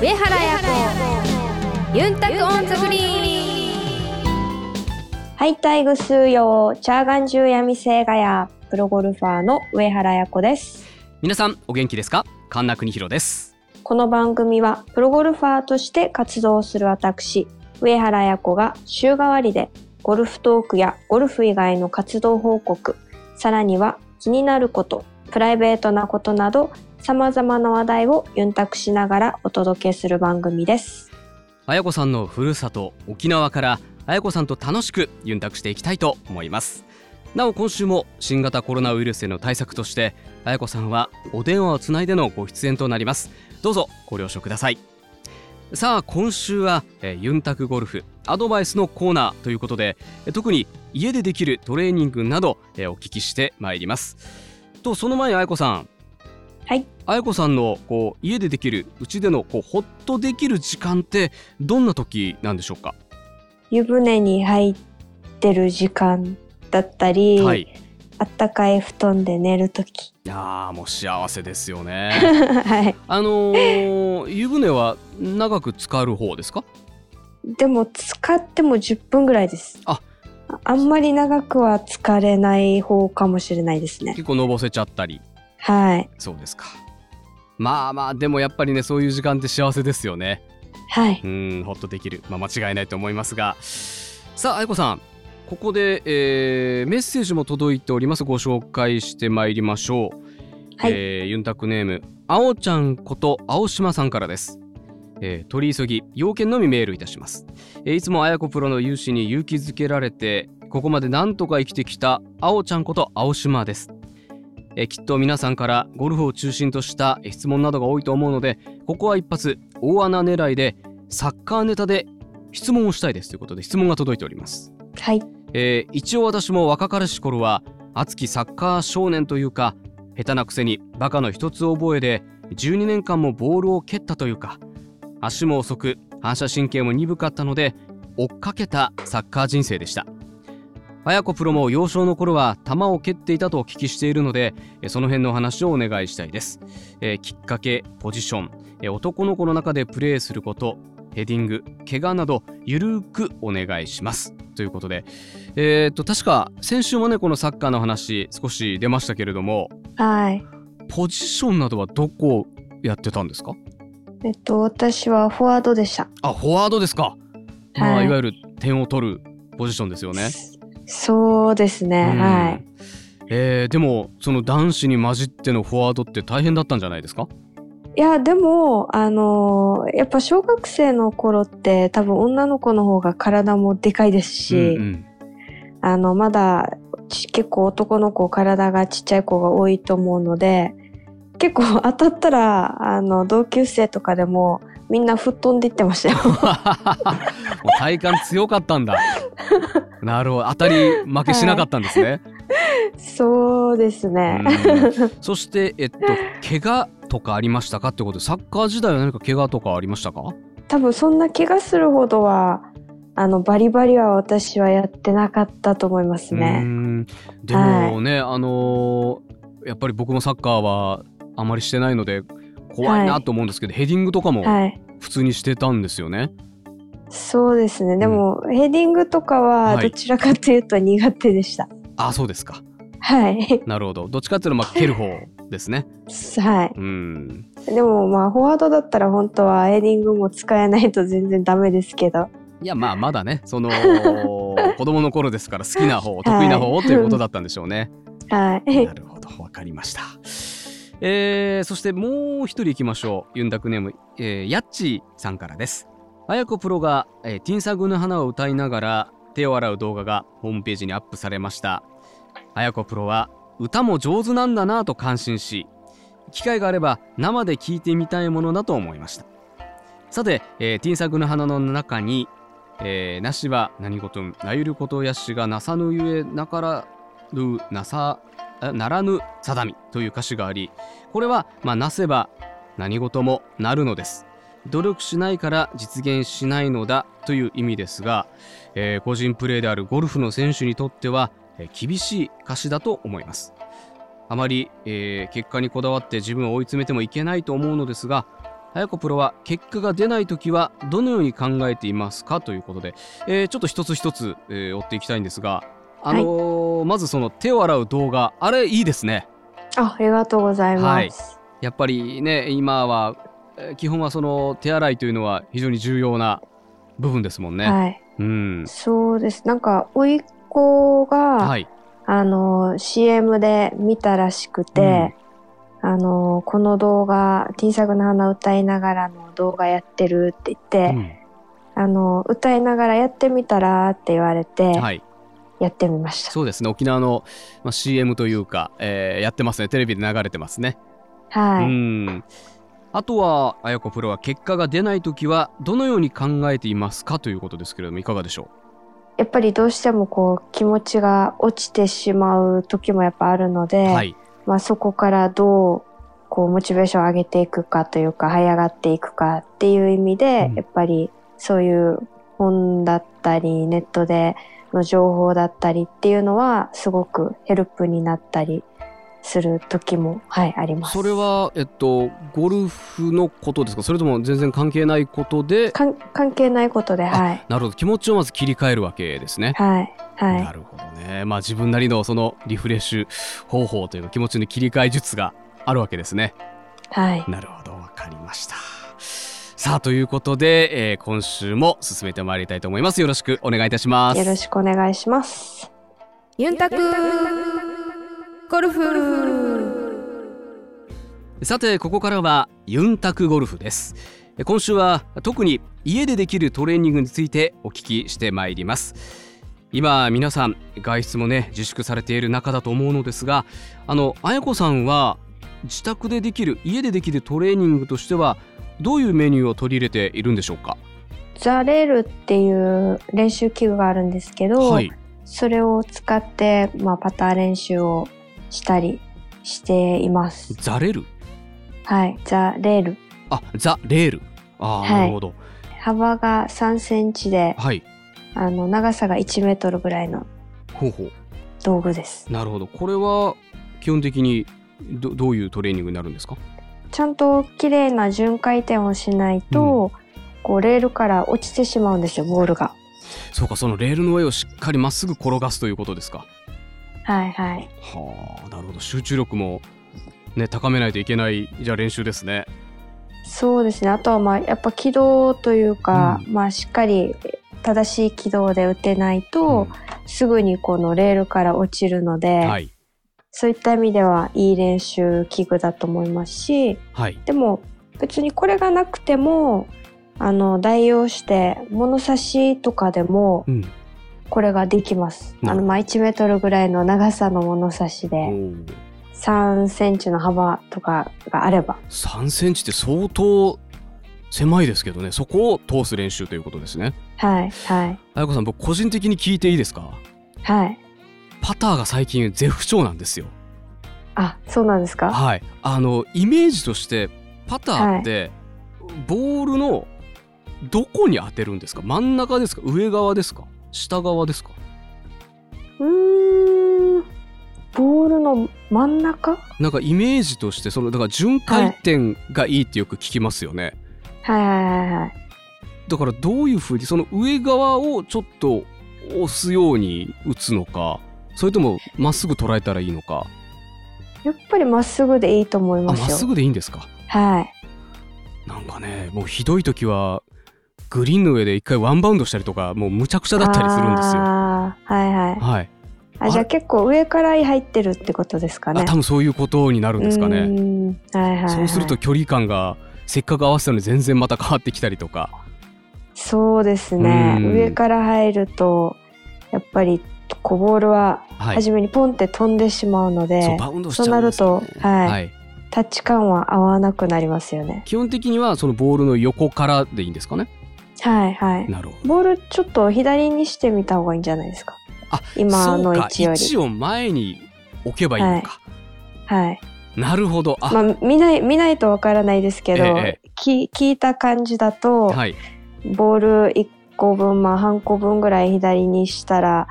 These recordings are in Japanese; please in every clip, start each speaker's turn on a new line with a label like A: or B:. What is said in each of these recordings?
A: 上原彩子。ユンタク on the green。
B: ハイタイグスーヨーチャーガンジューヤミセイガヤプロゴルファーの上原彩子です。
C: 皆さんお元気ですか？神田邦弘です。
B: この番組はプロゴルファーとして活動する私上原彩子が週替わりでゴルフトークやゴルフ以外の活動報告さらには気になることプライベートなことなど様々な話題をユンタクしながらお届けする番組です。
C: 彩子さんのふるさと沖縄から彩子さんと楽しくユンタクしていきたいと思います。なお今週も新型コロナウイルスへの対策として彩子さんはお電話をつないでのご出演となります。どうぞご了承ください。さあ今週は、えーユンタクゴルフアドバイスのコーナーということでえ特に家でできるトレーニングなど、えーお聞きしてまいります。とその前に彩子さん
B: はい
C: 彩子さんのこう家でできるうちでのこうホッとできる時間ってどんな時なんでしょうか？
B: 湯船に入ってる時間だったり、
C: はい
B: あったかい布団で寝るとき。
C: いやーもう幸せですよね
B: はい。
C: あのー湯船は長く浸かる方ですか？
B: でも使っても10分ぐらいです。
C: あ
B: あんまり長くは疲れない方かもしれないですね。
C: 結構のぼせちゃったり
B: はい。
C: そうですか。まあまあでもやっぱりねそういう時間って幸せですよね。
B: はい。
C: うんほっとできる、まあ、間違いないと思いますが。さあ愛子さん。ここで、えーメッセージも届いております。ご紹介してまいりましょう、
B: はい。
C: えーユンタクネームあおちゃんこと青島さんからです。えー取り急ぎ要件のみメールいたします、えーいつもあやこプロの勇姿に勇気づけられてここまでなんとか生きてきたあおちゃんこと青島です、えーきっと皆さんからゴルフを中心としたえー質問などが多いと思うのでここは一発大穴狙いでサッカーネタで質問をしたいですということで質問が届いております、
B: はい。
C: えー一応私も若かりし頃は熱きサッカー少年というか下手なくせにバカの一つ覚えで12年間もボールを蹴ったというか足も遅く反射神経も鈍かったので追っかけたサッカー人生でした綾子プロも幼少の頃は球を蹴っていたとお聞きしているのでえーその辺の話をお願いしたいです、えーきっかけポジション。えー男の子の中でプレーすることヘディング怪我などゆるーくお願いします。ということで。えー、と確か先週もねこのサッカーの話少し出ましたけれども
B: はい。
C: ポジションなどはどこやってたんですか？
B: えっと、私はフォワードでした。
C: あフォワードですか、まあ、
B: はい。
C: いわゆる点を取るポジションですよね。
B: そうですね。
C: うん
B: はい。
C: えーでもその男子に混じってのフォワードって大変だったんじゃないですか？
B: いや、でも、あのーやっぱ小学生の頃って多分女の子の方が体もでかいですし、
C: うんうん
B: あの、まだち結構男の子体がちっちゃい子が多いと思うので、結構当たったら、あの、同級生とかでもみんな吹っ飛んでいってましたよ。
C: 体幹強かったんだ。なるほど。当たり負けしなかったんですね、
B: そうですね。
C: うん。そしてえっと怪我とかありましたかってことでサッカー時代は何か怪我とかありましたか？
B: 多分そんな怪我するほどは、あの、バリバリは私はやってなかったと思います
C: う
B: ね。
C: ん。でもね、あのーやっぱり僕もサッカーはあまりしてないので怖いなと思うんですけど、ヘディングとかも
B: はい。
C: 普通にしてたんですよね？
B: そうですね。でも、ヘディングとかは
C: はい
B: どちらかというと苦手でした。
C: あそうですか。
B: はい。
C: なるほど。どっちかっていうとまあ蹴る方ですね。
B: はい。
C: うん。
B: でもまあフォワードだったら本当はヘディングも使えないと全然ダメですけど。
C: いやまあまだねその 子供の頃ですから好きな方得意な方ということだったんでしょうね。
B: はい。
C: なるほどわかりました。えー、そしてもう一人行きましょうユンダクネーム、えー、ヤッチーさんからです。あやこプロが、えーティンサグの花を歌いながら手を洗う動画がホームページにアップされました。あやこプロは歌も上手なんだなぁと感心し機会があれば生で聴いてみたいものだと思いましたさて、えーティンサグの花の中に、えーなしは何事なゆることやしがなさぬゆえなからるなさならぬ定みという歌詞がありこれは、まあ、なせば何事もなるのです。努力しないから実現しないのだという意味ですが、えー個人プレーであるゴルフの選手にとっては、えー厳しい歌詞だと思います。あまり、えー結果にこだわって自分を追い詰めてもいけないと思うのですが早子プロは結果が出ないときはどのように考えていますかということで、えーちょっと一つ一つ、えー追っていきたいんですが、あのーまずその手を洗う動画あれいいですね
B: あ、ありがとうございます。
C: やっぱりね今はえー基本はその手洗いというのは非常に重要な部分ですもんね。
B: はい。
C: うん
B: そうです。なんか、甥っ子が、
C: はい
B: あの、CM で見たらしくて、あの、この動画、ティーサグの花歌いながらの動画やってるって言って、
C: うん
B: あの、歌いながらやってみたらって言われて、
C: はい、
B: やってみました。
C: そうですね沖縄の、まあ、CM というか、えーやってますねテレビで流れてますね。
B: はい。
C: うんあとはあやこプロは結果が出ないときはどのように考えていますかということですけれどもいかがでしょ
B: やっぱりどうしてもこう、気持ちが落ちてしまう時もやっぱあるので、
C: うはい
B: まあそこからどう、こう、モチベーションを上げていくかというか、這い上がっていくかっていう意味で、
C: うん
B: やっぱりそういう本だったり、ネットでの情報だったりっていうのは、すごくヘルプになったりする時も、はい、あります。
C: それはえっとゴルフのことですか？それとも全然関係ないことで？
B: 関係ないことで、はい。
C: なるほど気持ちをまず切り替えるわけですね。
B: はい。はい。
C: なるほどねまあ自分なりのそのリフレッシュ方法というか気持ちの切り替え術があるわけですね。
B: はい。
C: なるほどわかりました。さあということで、えー今週も進めてまいりたいと思います。よろしくお願いいたします。
B: よろしくお願いします。
A: ユンタクゴルフ
C: さてここからはユンタクゴルフですえ今週は特に家でできるトレーニングについてお聞きしてまいります今皆さん外出もね自粛されている中だと思うのですがあのあやこさんは自宅でできる家でできるトレーニングとしてはどういうメニューを取り入れているんでしょうか？
B: ザレールっていう練習器具があるんですけど、
C: はい。
B: それを使って、まあ、パター練習をしたりしています。
C: ザレル？
B: はい。ザレール。
C: あザレール。あー、
B: はい。
C: なるほど。
B: 幅が3センチで、
C: はい。
B: あの、長さが1メートルぐらいの道具です。
C: なるほど。これは基本的にどどういうトレーニングになるんですか？
B: ちゃんと綺麗な巡回転をしないと、こう、レールから落ちてしまうんですよ、ボールが。
C: そうかそのレールの上をしっかりまっすぐ転がすということですか。
B: はいはい。
C: はあなるほど。集中力もね高めないといけないじゃあ練習ですね。
B: そうですね。あとは、まあ、やっぱ軌道というか、
C: う
B: まあ、しっかり正しい軌道で打てないと、すぐにこのレールから落ちるので、
C: はい
B: そういった意味ではいい練習器具だと思いますし、
C: はい。
B: でも別にこれがなくても、あの、代用して物差しとかでも
C: うん。
B: これができます。
C: なるほど。
B: あの、まあ、1メートルぐらいの長さの物差し
C: お
B: で、
C: ー。
B: 3センチの幅とかがあれば。
C: 3センチって相当狭いですけどね。そこを通す練習ということですね。
B: はい、はい、
C: あやこさん僕個人的に聞いていいですか？
B: はい。
C: パターが最近絶不調なんですよ。
B: あ、そうなんですか？
C: はい。あのイメージとしてパターって、ボールのどこに当てるんですか？真ん中ですか？上側ですか？下側ですか？
B: うーん、ボールの真ん中？
C: なんかイメージとしてそのだから巡回転がいいってよく聞きますよね、
B: はい。はいはいはい。
C: だからどういうふうにその上側をちょっと押すように打つのかそれともまっすぐ捉えたらいいのか？
B: やっぱりまっすぐでいいと思い
C: あ
B: まよ。
C: ますっすぐでいいんですか？
B: はい。
C: なんかねもうひどい時はグリーンの上で一回ワンバウンドしたりとかもうむちゃくちゃだったりするんですよ
B: はいはい。
C: はい
B: あ、じゃあ結構上から入ってるってことですかね。
C: あ多分そういうことになるんですか
B: う
C: ね
B: はいはい、はい。
C: そうすると距離感がせっかく合わせたのに全然また変わってきたりとか
B: そうですね。
C: うん
B: 上から入ると、やっぱり、こうボールは
C: はい。
B: 初めにポンって飛んでしまうので、
C: そうバウンドしちゃうんですよ、ね、
B: そうなるとはい。タッチ感は合わなくなりますよね。
C: 基本的にはそのボールの横からでいいんですかね？
B: はいはい。
C: なるほど。
B: ボールちょっと左にしてみた方がいいんじゃないですか？
C: あ
B: 今の位置より。
C: 位置を前に置けばいいのか、
B: はい。
C: なるほど。あ、
B: まあ、見ない、見ないとわからないですけど、
C: え
B: き聞いた感じだと、
C: はい。
B: ボール1個分、まあ半個分ぐらい左にしたら、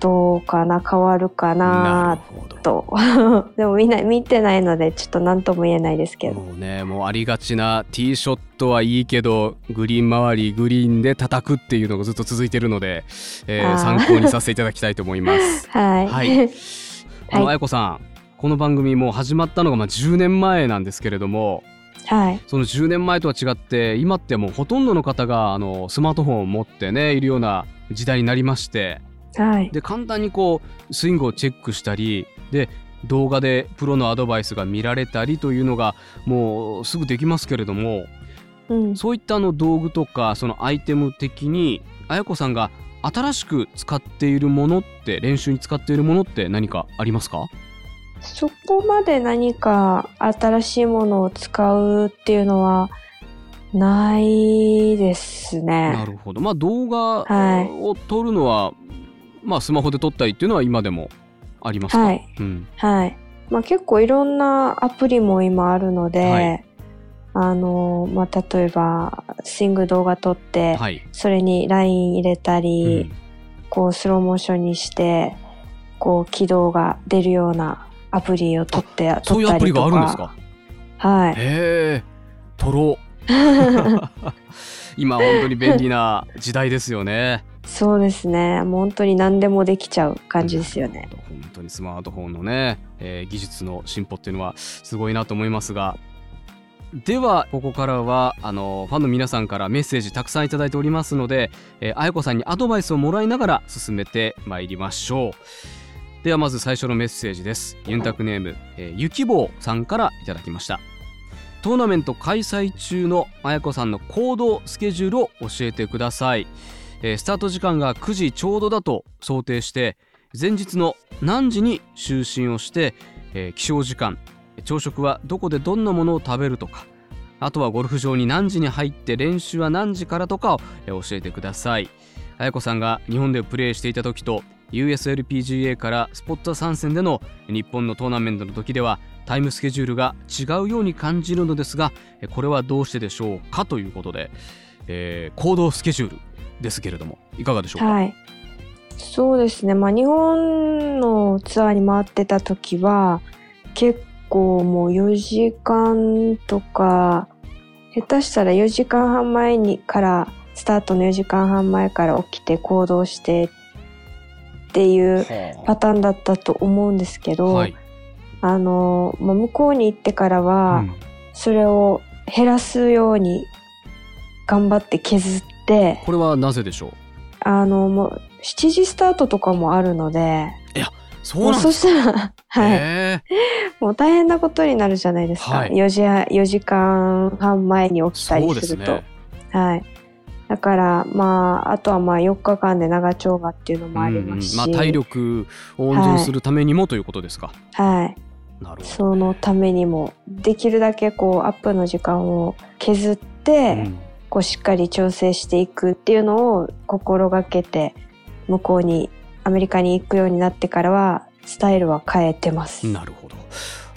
B: どうかな変わるかなと。でもみんな見てないのでちょっと何とも言えないですけど。
C: もうねもうありがちなティーショットはいいけどグリーン周りグリーンで叩くっていうのがずっと続いてるので、えー参考にさせていただきたいと思います。
B: はい、
C: はい。あの
B: はい。
C: あやこさんこの番組もう始まったのがまあ10年前なんですけれども
B: はい。
C: その10年前とは違って今ってもうほとんどの方があのスマートフォンを持ってねいるような時代になりまして
B: はい。
C: で簡単にこうスイングをチェックしたりで動画でプロのアドバイスが見られたりというのがもうすぐできますけれども
B: うん。
C: そういったあの道具とかそのアイテム的にあやこさんが新しく使っているものって練習に使っているものって何かありますか？
B: そこまで何か新しいものを使うっていうのはないです
C: な
B: ね。
C: るほど。まあ動画
B: はい。
C: を撮るのは、まあスマホで撮ったりっていうのは今でもありますか、
B: はい。
C: うん、
B: はい。まあ結構いろんなアプリも今あるので、
C: はい。
B: あの、まあ例えばスイング動画撮って、
C: はい、
B: それにライン入れた
C: う
B: り、
C: ん。
B: こうスローモーションにして、こう軌道が出るようなアプリを撮って、撮
C: そういうアプリ。があるんですか？
B: はい。
C: へえ。撮ろう。今本当に便利な時代ですよね
B: そうですね。もう本当に何でもできちゃう感じですよね。
C: 本当にスマートフォンのね、えー技術の進歩っていうのはすごいなと思いますが。ではここからはあのファンの皆さんからメッセージたくさんいただいておりますので、えーあやこさんにアドバイスをもらいながら進めてまいりましょう。ではまず最初のメッセージです。ユンタクネーム、えーゆきぼうさんからいただきました。トーナメント開催中のあやこさんの行動スケジュールを教えてください、えースタート時間が9時ちょうどだと想定して前日の何時に就寝をして、えー起床時間朝食はどこでどんなものを食べるとかあとはゴルフ場に何時に入って練習は何時からとかをえー教えてください。あやこさんが日本でプレーしていた時と USLPGA からスポット参戦での日本のトーナメントの時ではタイムスケジュールが違うように感じるのですがこれはどうしてでしょうかということで、えー行動スケジュール。ですけれどもいかがでしょうか、
B: はい。そうですね。まあ日本のツアーに回ってた時は結構もう4時間とか下手したら4時間半前にからスタートの4時間半前から起きて行動してっていう
C: は
B: パターンだったと思うんですけど、
C: あはい、
B: あの、まあ、向こうに行ってからは、
C: うん
B: それを減らすように頑張って削って、
C: これはなぜでしょう？
B: あの、もう7時スタートとかもあるので、
C: そう
B: もうそ
C: なんです
B: したら、はい。
C: へ
B: もう大変なことになるじゃないですか。
C: はい
B: 4時半、4時間半前に起きたり
C: すす
B: ると。
C: ね。
B: はい。だから、まあ、あとはまあ4日間で長丁場っていうのもありますし、
C: うんうんまあ体力を温存するためにもということですか。
B: はい。
C: なるほど。
B: そのためにも、できるだけこう、アップの時間を削って、
C: うん
B: こう、しっかり調整していくっていうのを心がけて、向こうに、アメリカに行くようになってからは、スタイルは変えてます。
C: なるほど。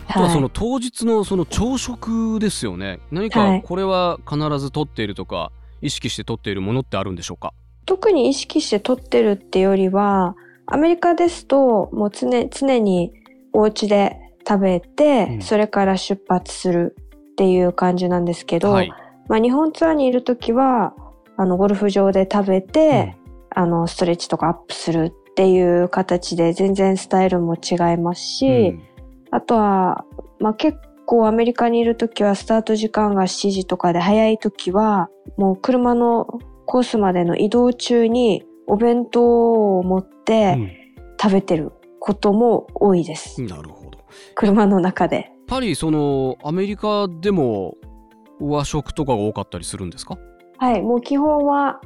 C: あとは
B: はい
C: その当日のその朝食ですよね。何
B: はい
C: かこれは必ず取っているとか意識して取っているものってあるんでしょうか？
B: 特に意識して取ってるってよりは、アメリカですと、もう常常にお家で食べて、
C: うん
B: それから出発するっていう感じなんですけど、
C: はい。
B: まあ日本ツアーにいるときは、あの、ゴルフ場で食べて、あの、ストレッチとかアップするっていう形で全然スタイルも違いますし、
C: うん
B: あとは、まあ結構アメリカにいるときはスタート時間が7時とかで早いときは、もう車のコースまでの移動中にお弁当を持って食べてることも多いです。
C: うんなるほど。や
B: 車の中で。
C: っぱりそのアメリカでも和食とかが多かったりするんですか？
B: はい、もう基本は、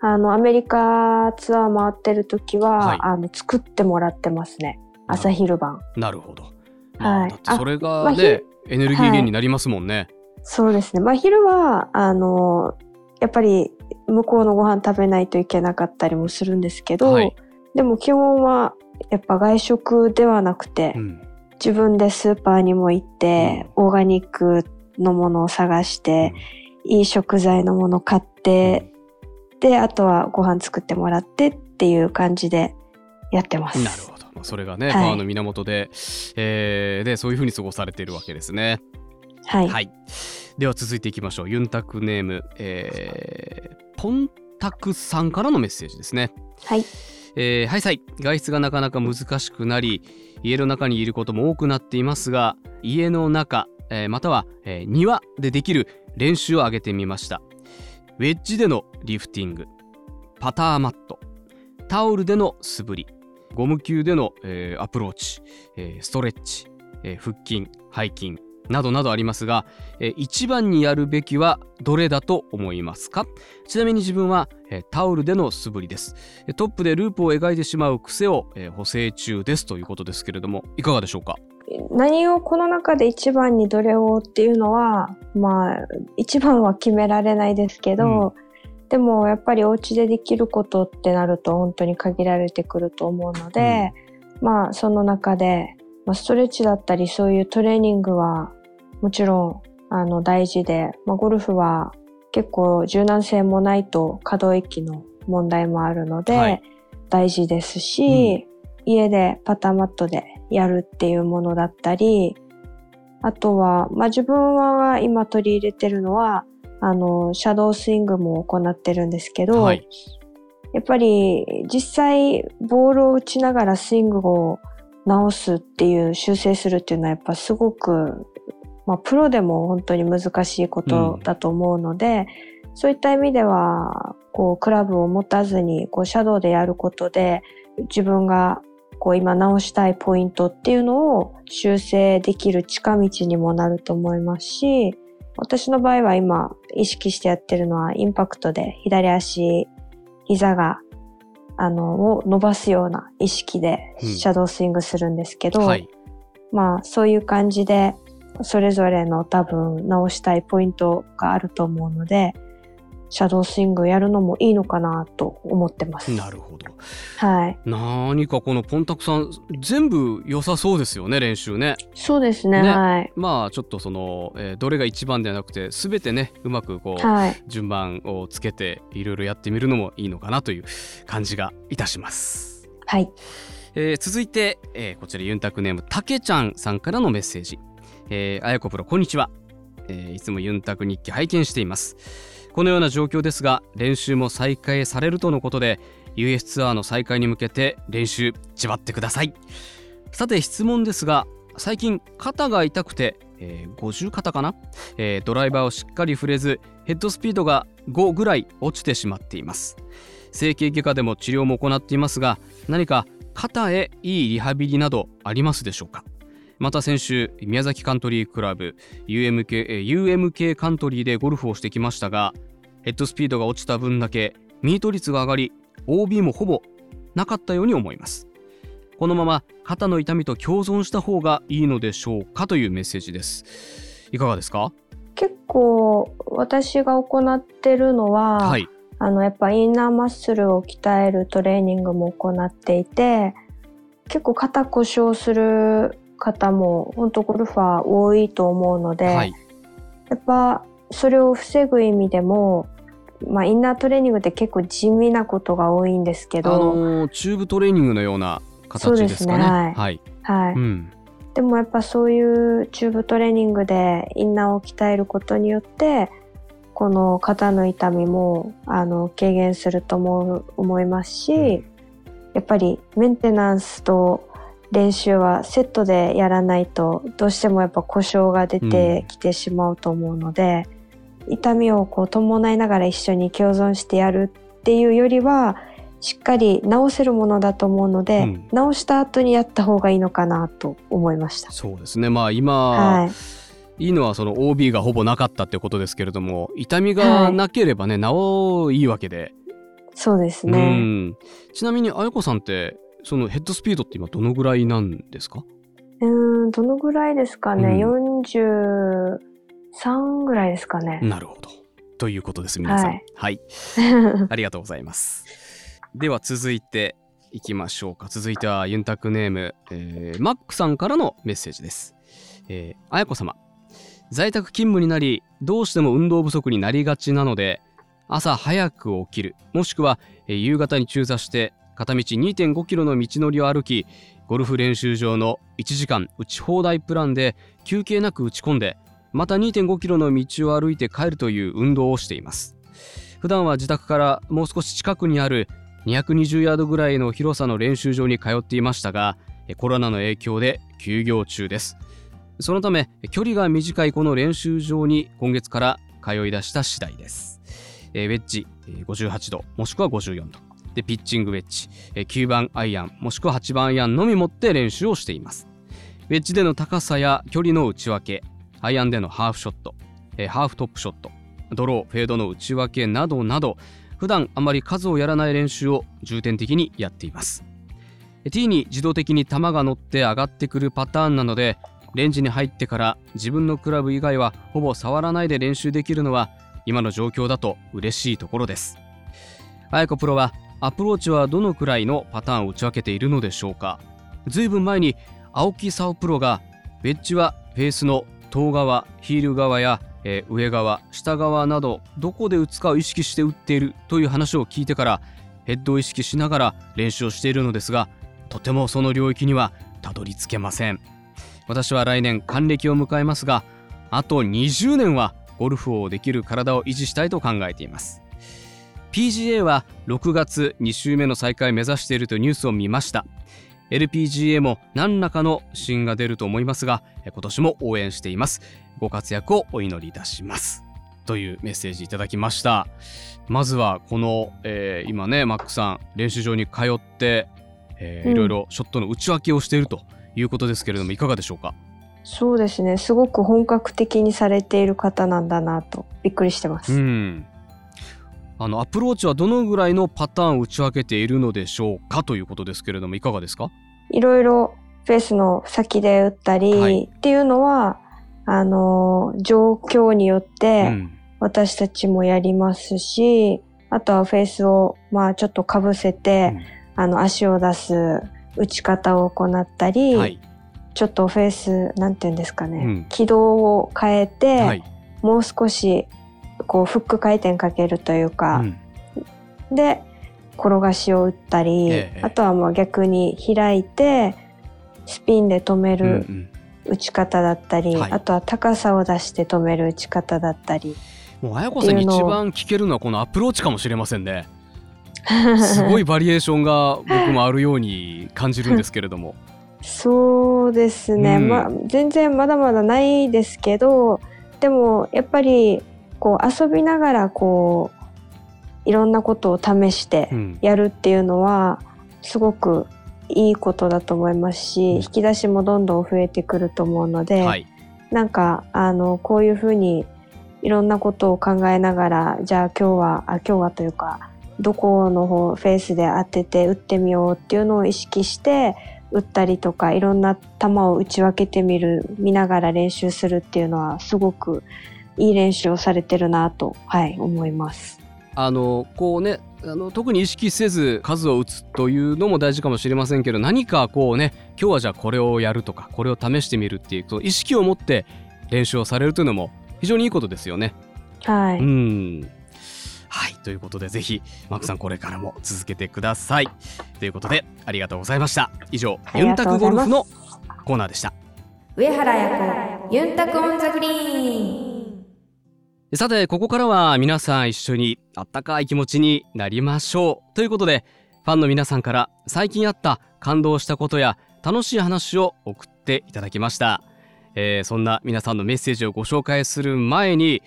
B: あの、アメリカツアー回ってるときは、
C: はい
B: あの、作ってもらってますね。朝昼晩。
C: なるほど。まあ
B: はい
C: それ
B: まあ
C: がね、エネルギー源になりますもんね。
B: そうですね。まあ昼は、あの、やっぱり向こうのご飯食べないといけなかったりもするんですけど、
C: はい
B: でも基本はやっぱ外食ではなくて、
C: うん
B: 自分でスーパーにも行って、オーガニックのものを探して、いい食材のもの買って、で、あとはご飯作ってもらってっていう感じでやってます。
C: なるほど。まあそれがね、
B: はい。
C: パワーの源で、えーでそういうふうに過ごされているわけですね。
B: はい。
C: はい、では続いていきましょう。ユンタクネーム、えーポンタクさんからのメッセージですね。
B: はい。
C: えーはいさい。外出がなかなか難しくなり家の中にいることも多くなっていますが家の中、えーまたは、えー庭でできる練習を挙げてみました。ウェッジでのリフティング。パターマット。タオルでの素振り。ゴム球での、えーアプローチ、えーストレッチ、えー腹筋背筋。などなどありますが、えー一番にやるべきはどれだと思いますか？ちなみに自分は、えータオルでの素振りです。えトップでループを描いてしまう癖を、えー補正中ですということですけれどもいかがでしょうか？
B: 何をこの中で一番にどれをっていうのは、まあ、一番は決められないですけど、でもやっぱりお家でできることってなると本当に限られてくると思うので、まあその中で、まあ、ストレッチだったりそういうトレーニングはもちろんあの大事で、まあ、ゴルフは結構柔軟性もないと可動域の問題もあるので、
C: はい。
B: 大事ですし、家でパターマットでやるっていうものだったり、あとは、まあ、自分は今取り入れてるのは、あの、シャドースイングも行ってるんですけど、
C: はい。
B: やっぱり実際ボールを打ちながらスイングを直すっていう修正するっていうのはやっぱすごく、まあ、プロでも本当に難しいことだと思うので、そういった意味ではこうクラブを持たずにこうシャドウでやることで自分がこう今直したいポイントっていうのを修正できる近道にもなると思いますし私の場合は今意識してやってるのはインパクトで左足膝があのを伸ばすような意識で
C: うん。
B: シャドースイングするんですけど、
C: はい。
B: まあそういう感じでそれぞれの多分直したいポイントがあると思うのでシャドースイングやるのもいいのかなと思ってます。
C: なるほど
B: はい。
C: 何かこのポンタクさん全部良さそうですよね練習ね
B: そうですね。
C: ね
B: はい。
C: まあちょっとその、えーどれが一番ではなくて全てねうまくこう、
B: はい。
C: 順番をつけていろいろやってみるのもいいのかなという感じがいたします
B: はい。
C: えー続いて、えーこちらユンタクネームたけちゃんさんからのメッセージ、えー、あやこプロこんにちは、えーいつもユンタク日記拝見していますこのような状況ですが練習も再開されるとのことで US ツアーの再開に向けて練習縛ってください。さて質問ですが最近肩が痛くて、えー50肩かな、えードライバーをしっかり触れずヘッドスピードが5ぐらい落ちてしまっています。整形外科でも治療も行っていますが何か肩へいいリハビリなどありますでしょうか？また先週宮崎カントリークラブ UMK, UMK カントリーでゴルフをしてきましたがヘッドスピードが落ちた分だけミート率が上がり OB もほぼなかったように思います。このまま肩の痛みと共存した方がいいのでしょうかというメッセージです。いかがですか？
B: 結構私が行ってるのは、
C: はい。
B: あのやっぱインナーマッスルを鍛えるトレーニングも行っていて結構肩故障する方も本当ゴルファー多いと思うので、
C: はい。
B: やっぱそれを防ぐ意味でも、まあ、インナートレーニングって結構地味なことが多いんですけ
C: あ
B: ど、
C: のーチューブトレーニングのような形ですかね。
B: ねはい。
C: はい、
B: はい。
C: うん。
B: でもやっぱそういうチューブトレーニングでインナーを鍛えることによってこの肩の痛みもあの軽減すると思う思いますし、
C: うん。
B: やっぱりメンテナンスと練習はセットでやらないとどうしてもやっぱ故障が出てきてしまうと思うので、痛みをこう伴いながら一緒に共存してやるっていうよりはしっかり治せるものだと思うので、
C: うん。
B: 治した後にやった方がいいのかなと思いました。
C: そうですね。まあ今、
B: はい、
C: いいのはその OB がほぼなかったってことですけれども痛みがなければね、なおいいわけで、
B: そうです
C: う
B: ね。
C: ん。ちなみにあやこさんってそのヘッドスピードって今どのぐらいなんですか？
B: うーん、どのぐらいですかね、
C: う
B: 43ぐらいですかね。
C: なるほど。ということです皆さん。
B: はい。
C: はい、ありがとうございます。では続いていきましょうか。続いてはユンタクネーム、えーマックさんからのメッセージです、えー、あやこ様。在宅勤務になりどうしても運動不足になりがちなので朝早く起きる。もしくは、えー夕方に中座して片道2.5キロの道のりを歩きゴルフ練習場の1時間打ち放題プランで休憩なく打ち込んでまた2.5キロの道を歩いて帰るという運動をしています。普段は自宅からもう少し近くにある220ヤードぐらいの広さの練習場に通っていましたがコロナの影響で休業中です。そのため距離が短いこの練習場に今月から通い出した次第です。ウェッジ58度もしくは54度。でピッチングウェッジ9番アイアンもしくは8番アイアンのみ持って練習をしています。ウェッジでの高さや距離の内訳アイアンでのハーフショットえハーフトップショットドローフェードの内訳などなど普段あまり数をやらない練習を重点的にやっています。T に自動的に球が乗って上がってくるパターンなのでレンジに入ってから自分のクラブ以外はほぼ触らないで練習できるのは今の状況だと嬉しいところです。綾子プロはアプローチはどのくらいのパターンを打ち分けているのでしょうか。ずいぶん前に青木沙プロがウェッジはフェースの遠側ヒール側や、えー、上側下側などどこで打つかを意識して打っているという話を聞いてからヘッドを意識しながら練習をしているのですがとてもその領域にはたどり着けません。私は来年還暦を迎えますがあと20年はゴルフをできる体を維持したいと考えています。PGA は6月2週目の再開目指しているというニュースを見ました。LPGA も何らかの新が出ると思いますが今年も応援しています。ご活躍をお祈りいたします。というメッセージいただきました。まずはこの、えー、今ねマックさん練習場に通って、えー、いろいろショットの内訳をしているということですけれどもいかがでしょうか？
B: そうですね。すごく本格的にされている方なんだなとびっくりしてます、
C: うん、あのアプローチはどのぐらいのパターンを打ち分けているのでしょうかということですけれどもいかがですか？
B: いろいろフェースの先で打ったり、はい、っていうのはあの状況によって私たちもやりますし、うん、あとはフェースをまあちょっとかぶせて、うん、あの足を出す打ち方を行ったり、はい、ちょっとフェースなんていうんですかね、うん、軌道を変えて、はい、もう少しこうフック回転かけるというか、うん、で転がしを打ったり、ええ、あとはもう逆に開いてスピンで止める打ち方だったり、うんうんあとは高さを出して止める打ち方だったり。
C: もう綾子さんに一番聞けるのはこのアプローチかもしれませんね。すごいバリエーションが僕もあるように感じるんですけれども。
B: そうですね、うん、まあ全然まだまだないですけどでもやっぱりこう遊びながらこういろんなことを試してやるっていうのはすごくいいことだと思いますし、うん、引き出しもどんどん増えてくると思うので、はい、なんかあのこういうふうにいろんなことを考えながらじゃあ今日はあ今日はというかどこの方フェースで当てて打ってみようっていうのを意識して打ったりとかいろんな球を打ち分けてみる見ながら練習するっていうのはすごくいい練習をされてるなと、はい、思います。
C: あのこうねあの特に意識せず数を打つというのも大事かもしれませんけど何かこうね今日はじゃあこれをやるとかこれを試してみるっていう意識を持って練習をされるというのも非常にいいことですよね。
B: はい、
C: うん。はいということでぜひマークさんこれからも続けてください。ということでありがとうございました。以上ユンタクゴルフのコーナーでした。
A: 上原彩子ユンタクオンザグリーン
C: さてここからは皆さん一緒にあったかい気持ちになりましょう。ということでファンの皆さんから最近あった感動したことや楽しい話を送っていただきました、えー、そんな皆さんのメッセージをご紹介する前に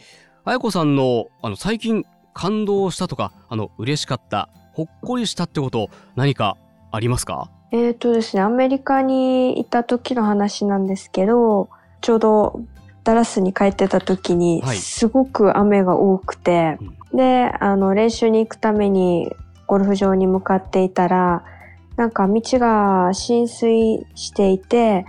C: あやこさんのあの最近感動したとかあの嬉しかったほっこりしたってこと何かありますか？
B: えっ、とですねアメリカにいた時の話なんですけどちょうどダラスに帰ってた時にすごく雨が多くて、はい、であの練習に行くためにゴルフ場に向かっていたらなんか道が浸水していて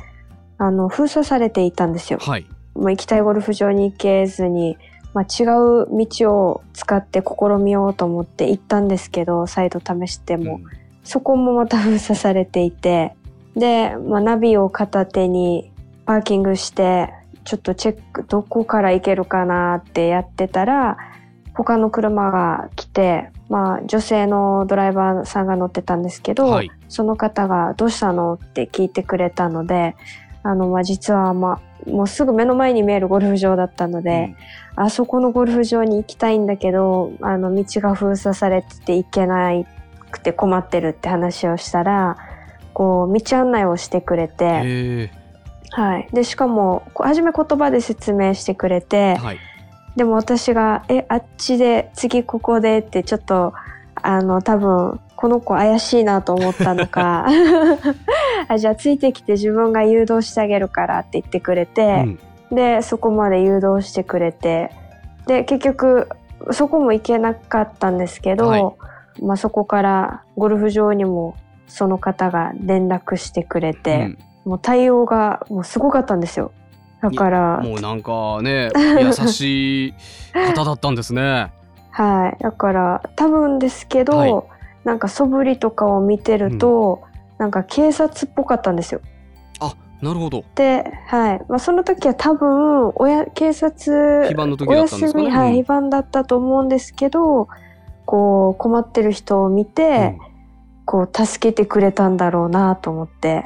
B: あの封鎖されていたんですよ。はい、もう行きたいゴルフ場に行けずにまあ、違う道を使って試みようと思って行ったんですけど再度試しても、うん、そこもまた封鎖されていてで、まあ、ナビを片手にパーキングしてちょっとチェックどこから行けるかなってやってたら他の車が来てまあ女性のドライバーさんが乗ってたんですけど、
C: はい
B: その方が「どうしたの?」って聞いてくれたのであの、まあ、実は、まあ、もうすぐ目の前に見えるゴルフ場だったので、あそこのゴルフ場に行きたいんだけどあの道が封鎖されてて行けなくて困ってるって話をしたらこう道案内をしてくれ
C: うん
B: て、はい、でしかも初め言葉で説明してくれて、
C: はい。
B: でも私が「えあっちで次ここで」ってちょっとあの多分この子怪しいなと思ったのか あじゃあついてきて自分が誘導してあげるからって言ってくれ
C: う
B: て、
C: ん。
B: でそこまで誘導してくれてで結局そこも行けなかったんですけど、
C: はい。
B: まあ、そこからゴルフ場にもその方が連絡してくれて、
C: うん
B: もう対応がもうすごかったんですよ。だから
C: もうなんかね 優しい方だったんですね。
B: はい。だから、多分ですけど、
C: はい
B: なんか素振りとかを見てると、なんか警察っぽかったんですよ。
C: なるほど。
B: で、はい。まあ、その時は多分、親、警察、
C: 非番の時
B: お
C: だったんですかね。
B: 休み、はい、
C: うん
B: 非番だったと思うんですけど、こう、困ってる人を見て、こう、助けてくれたんだろうなと思って。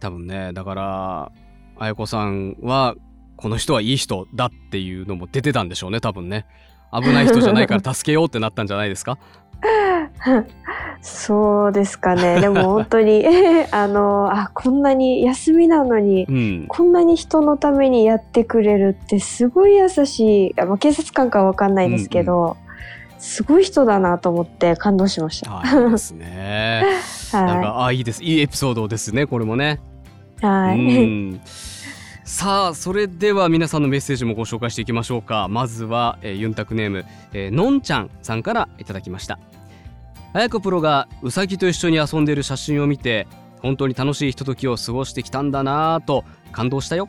C: 多分ねだから綾子さんはこの人はいい人だっていうのも出てたんでしょうね多分ね。危ない人じゃないから助けようってなったんじゃないですか？
B: そうですかね。でも本当に、あの、あ、こんなに休みなのに、
C: うん。
B: こんなに人のためにやってくれるってすごい優しい、あまあ、警察官かは分かんないですけど、すごい人だなと思って感動しました。
C: はいいいですね。なん
B: は
C: かあいいです。いいエピソードですねこれもね。
B: い。は
C: う
B: い。
C: ん。さあそれでは皆さんのメッセージもご紹介していきましょうか。まずは、えーユンタクネーム、えーのんちゃんさんからいただきました。綾子プロがウサギと一緒に遊んでいる写真を見て本当に楽しいひとときを過ごしてきたんだなぁと感動したよ、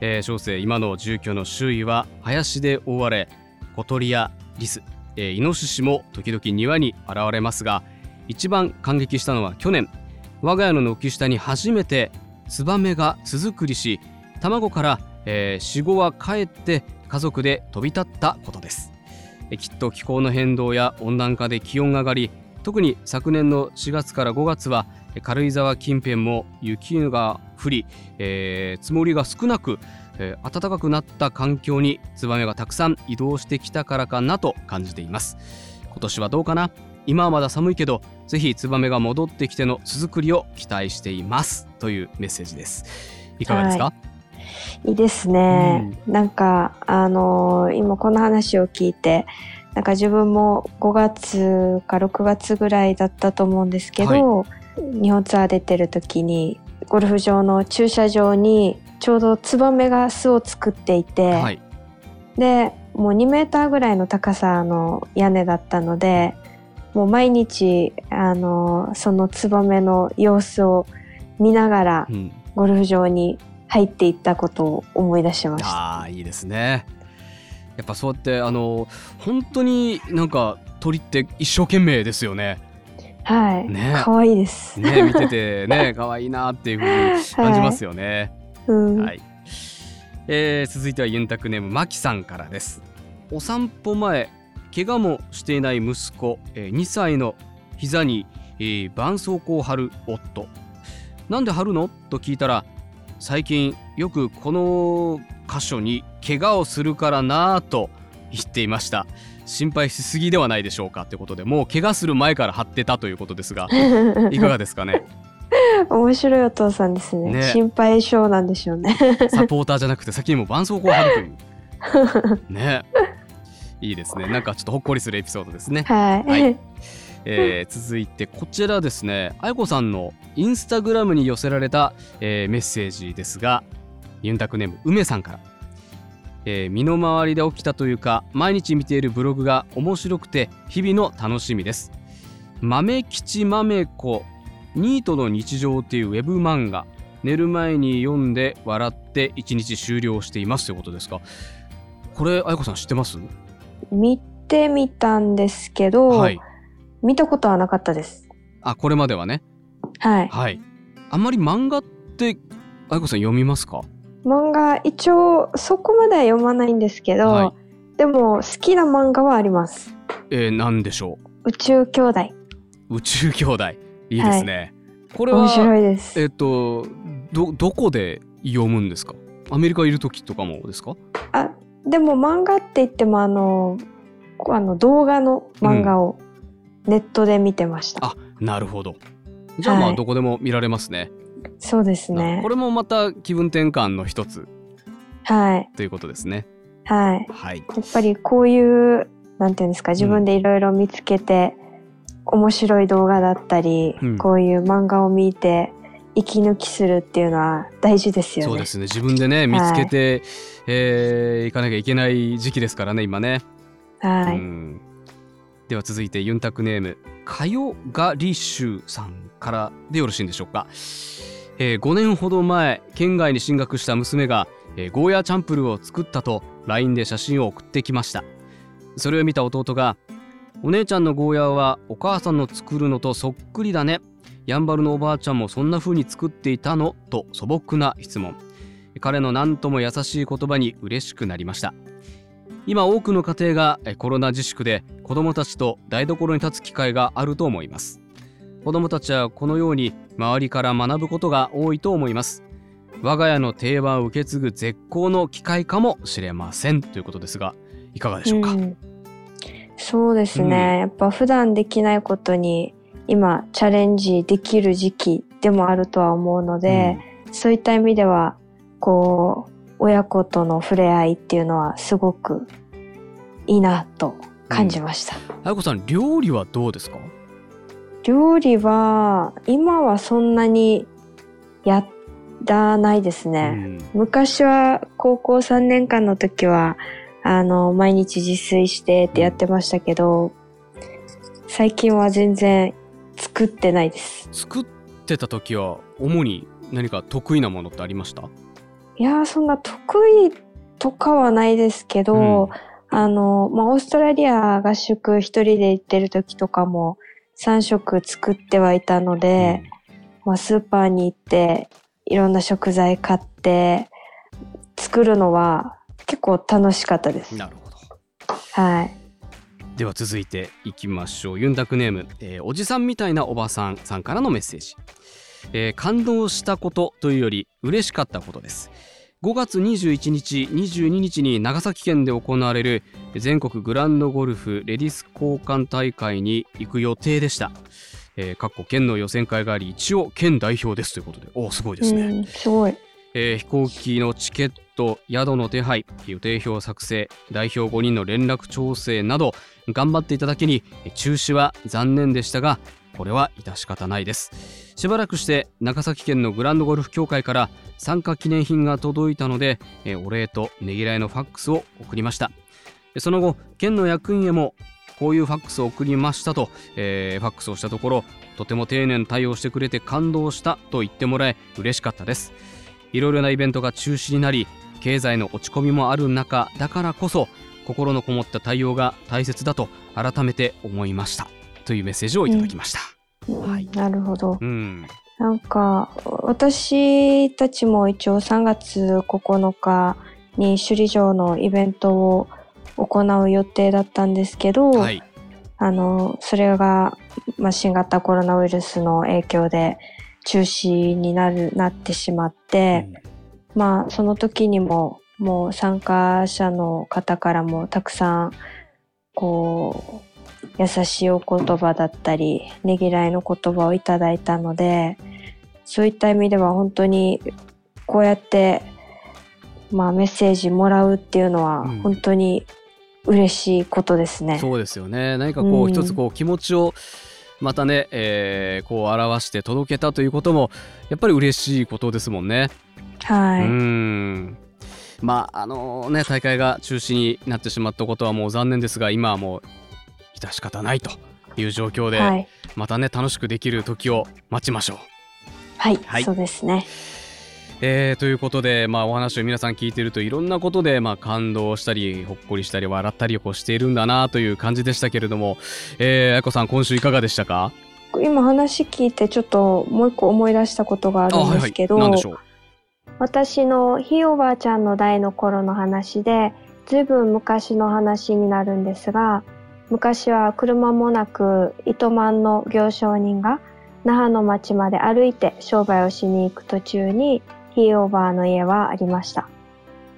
C: えー、小生今の住居の周囲は林で覆われ小鳥やリス、えーイノシシも時々庭に現れますが一番感激したのは去年我が家の軒下に初めてツバメが巣作りし卵から、えー、死後は帰って家族で飛び立ったことです。えーきっと気候の変動や温暖化で気温が上がり特に昨年の4月から5月は軽井沢近辺も雪が降り、えー積もりが少なく、えー暖かくなった環境にツバメがたくさん移動してきたからかなと感じています。今年はどうかな？今はまだ寒いけどぜひツバメが戻ってきての巣作りを期待しています。というメッセージです。いかがですか、
B: い。いですね。なんか、あのー今この話を聞いて、なんか自分も5月か6月ぐらいだったと思うんですけど、日本ツアー出てる時に、ゴルフ場の駐車場にちょうどツバメが巣を作っていて、
C: はい。
B: でもう2メーターぐらいの高さの屋根だったのでもう毎日あのそのツバメの様子を見ながら
C: うん、
B: ゴルフ場に入っていったことを思い出しました。
C: ああいいですね。やっぱそうやってあの本当になんか鳥って一生懸命ですよね。
B: はい、
C: ね。
B: 可愛いです。
C: ね見ててね可愛いなっていう風に 感じますよね
B: うん、
C: はい、えー続いてはユンタクネームマキさんからです。お散歩前怪我もしていない息子、えー2歳の膝に、えー絆創膏を貼る夫。なんで貼るの？と聞いたら最近よくこの箇所に怪我をするからなぁと言っていました。心配しすぎではないでしょうかということでもう怪我する前から貼ってたということですが いかがですかね？
B: 面白いお父さんですね。
C: ね。
B: 心配性なんでしょうね。
C: サポーターじゃなくて先にも絆創膏を貼るという。ね。いいですね。なんかちょっとほっこりするエピソードですね、
B: はい、
C: はい。えー続いてこちらですね。あやこさんのインスタグラムに寄せられた、えーメッセージですがユンタクネーム梅さんから、えー身の回りで起きたというか毎日見ているブログが面白くて日々の楽しみです。豆吉豆子ニートの日常っていうウェブ漫画寝る前に読んで笑って一日終了していますということですか？これあやこさん知ってます？
B: 見てみたんですけど、
C: はい
B: 見たことはなかったです。
C: あこれまではね
B: はい。
C: はい。あんまり漫画って、あやこさん読みますか？
B: 漫画一応そこまでは読まないんですけど、
C: はい
B: でも好きな漫画はあります。
C: えー、なんでしょ
B: う？宇宙兄弟。
C: 宇宙兄弟い。いですね、これは
B: 面白いです。
C: えっとどどこで読むんですか？アメリカいる時とかもですか？
B: あ、でも漫画って言ってもあの、こあの動画の漫画をネットで見てました。
C: あなるほど。じゃあまあ
B: はい。
C: どこでも見られますね、
B: そうですね。
C: こ。れもまた気分転換の一つ。
B: はい。
C: ということですね。
B: はい。
C: はい。
B: やっぱりこういう、なんていうんですか、自分でいろいろ見つけて、面白い動画だったり、
C: うん。
B: こういう漫画を見て、息抜きするっていうのは大事ですよね。
C: そうですね。自分でね見つけて、えー行かなきゃいけない時期ですからね今ね、
B: はい。
C: うん。では続いてユンタクネームかよがりしゅうさんからでよろしいんでしょうか、えー5年ほど前県外に進学した娘が、えーゴーヤーチャンプルーを作ったと LINE で写真を送ってきました。それを見た弟が「お姉ちゃんのゴーヤーはお母さんの作るのとそっくりだね。やんばるのおばあちゃんもそんな風に作っていたの?」と素朴な質問。彼の何とも優しい言葉に嬉しくなりました。今多くの家庭がえコロナ自粛で子どもたちと台所に立つ機会があると思います。子どもたちはこのように周りから学ぶことが多いと思います。我が家の定番を受け継ぐ絶好の機会かもしれません。ということですがいかがでしょうか、
B: うん。そうですね、
C: うん。
B: やっぱ普段できないことに今チャレンジできる時期でもあるとは思うので、そういった意味ではこう親子との触れ合いっていうのはすごくいいなと感じました、
C: あやこさん料理はどうですか？
B: 料理は今はそんなにやらないですね、
C: うん。
B: 昔は高校3年間の時はあの毎日自炊してってやってましたけど最近は全然作ってないです。
C: 作ってた時は主に何か得意なものってありました？
B: いやーそんな得意とかはないですけど、あの、まあ、オーストラリア合宿一人で行ってる時とかも3食作ってはいたので、まあ、スーパーに行っていろんんな食材買って作るのは結構楽しかったです。
C: なるほど。
B: はい。
C: では続いていきましょう。ユンタクネーム、えーおじさんみたいなおばさんさんからのメッセージ、えー感動したことというより嬉しかったことです。5月21日22日に長崎県で行われる全国グランドゴルフレディス交換大会に行く予定でした、えー、かっこ県の予選会があり一応県代表ですということで。おおすごいですね、
B: うん、すごい。
C: えー飛行機のチケット宿の手配予定表作成代表5人の連絡調整など頑張っていただけに中止は残念でしたがこれは致し方ないです。しばらくして長崎県のグランドゴルフ協会から参加記念品が届いたので、お礼とねぎらいのファックスを送りました。その後県の役員へもこういうファックスを送りましたと、えーファックスをしたところとても丁寧に対応してくれて感動したと言ってもらえ嬉しかったです。いろいろなイベントが中止になり経済の落ち込みもある中だからこそ心のこもった対応が大切だと改めて思いました。というメッセージをいただきました、はい。
B: なるほど。
C: うん。
B: なんか、私たちも一応3月9日に首里城のイベントを行う予定だったんですけど、
C: はい。
B: あの、それが、まあ、新型コロナウイルスの影響で中止になる、なってしまって、まあ、その時にも、もう参加者の方からもたくさん、こう、優しいお言葉だったり、ねぎらいの言葉をいただいたので、そういった意味では本当に、こうやって、まあ、メッセージもらうっていうのは
C: うん。
B: 本当に嬉しいことですね。
C: そうですよね。何かこう、
B: うん。
C: 一つこう気持ちをまたね、えーこう表して届けたということもやっぱり嬉しいことですもんね。
B: はい。
C: うんまああのね大会が中止になってしまったことはもう残念ですが今はもう致し方ないという状況で、
B: はい。
C: またね楽しくできる時を待ちましょう。
B: はい。
C: はい
B: そうですね。
C: えーということで、まあ、お話を皆さん聞いているといろんなことで、まあ、感動したりほっこりしたり笑ったりこうしているんだなという感じでしたけれども、えー、あやこさん今週いかがでしたか？
B: 今話聞いてちょっともう一個思い出したことがあるんですけど、
C: 何でしょう？
B: 私のひいおばあちゃんの代の頃の話で、ずいぶん昔の話になるんですが、昔は車もなく糸満の行商人が那覇の町まで歩いて商売をしに行く途中にひいおばあの家はありました。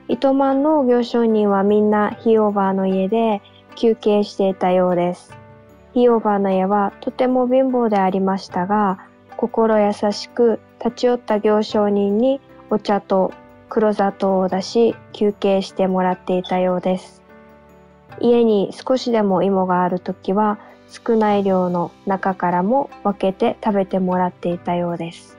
B: 糸満の行商人はみんなひいおばあの家で休憩していたようです。ひいおばあの家はとても貧乏でありましたが、心優しく立ち寄った行商人にお茶と黒砂糖を出し休憩してもらっていたようです。家に少しでも芋があるときは少ない量の中からも分けて食べてもらっていたようです。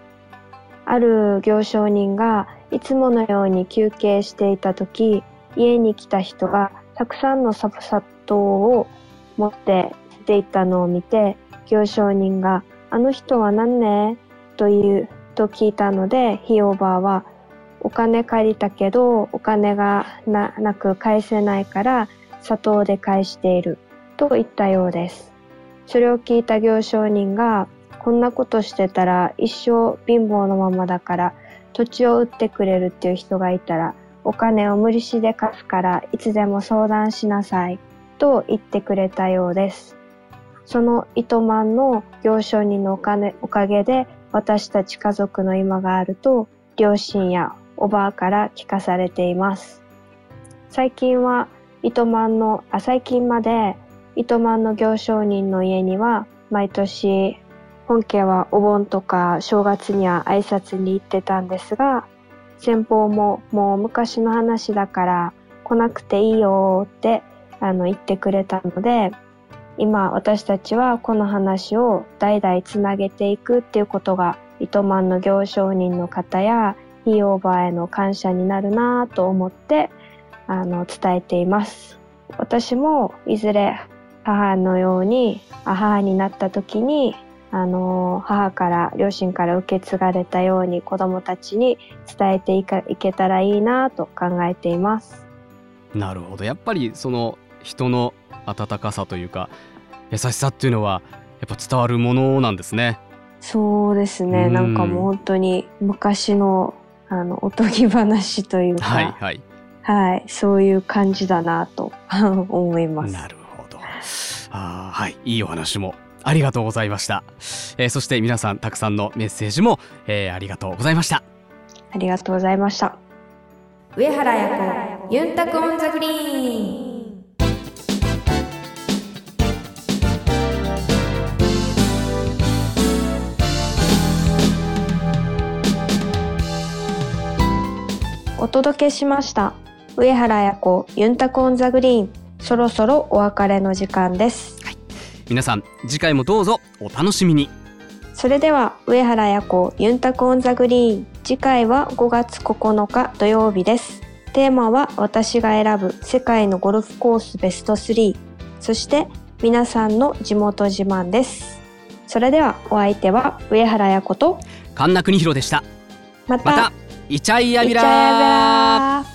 B: ある行商人がいつものように休憩していたとき、家に来た人がたくさんの砂糖を持って出て行ったのを見て、行商人が、あの人は何ね？という、と聞いたので、ひいおばあは、お金借りたけど、お金がななく返せないから、砂糖で返している、と言ったようです。それを聞いた行商人が、こんなことしてたら一生貧乏のままだから、土地を売ってくれるっていう人がいたら、お金を無利子で貸すからいつでも相談しなさい、と言ってくれたようです。その糸満の行商人のお金、おかげで私たち家族の今があると、両親やおばあから聞かされています。最近は糸満の、あ、最近まで糸満の行商人の家には毎年本家はお盆とか正月には挨拶に行ってたんですが、先方ももう昔の話だから来なくていいよってあの言ってくれたので、今私たちはこの話を代々つなげていくっていうことが糸満の行商人の方やひいおばあへの感謝になるなぁと思ってあの伝えています。私もいずれ母のように母になった時にあの母から両親から受け継がれたように子供たちに伝えていかいけたらいいなと考えています。
C: なるほどやっぱりその人の温かさというか優しさっていうのはやっぱ伝わるものなんですね。
B: そうですね。
C: うん
B: なんかもう本当に昔のあのおとぎ話というか、
C: はいはい。
B: はい、そういう感じだなと思います。
C: なるほど。あーはいいいお話もありがとうございました。えーそして皆さんたくさんのメッセージも、えーありがとうございました。
B: ありがとうございました。
A: 上原彩子ユンタクオンザグリーン
B: お届けしました。上原彩子ユンタク on the green。そろそろお別れの時間です。
C: 皆さん次回もどうぞお楽しみに。
B: それでは上原彩子ユンタク on the green。次回は5月9日土曜日です。テーマは私が選ぶ世界のゴルフコースベスト3そして皆さんの地元自慢です。それではお相手は上原彩子と
C: 神田邦弘でした。
B: また。
C: またイチャイヤビラ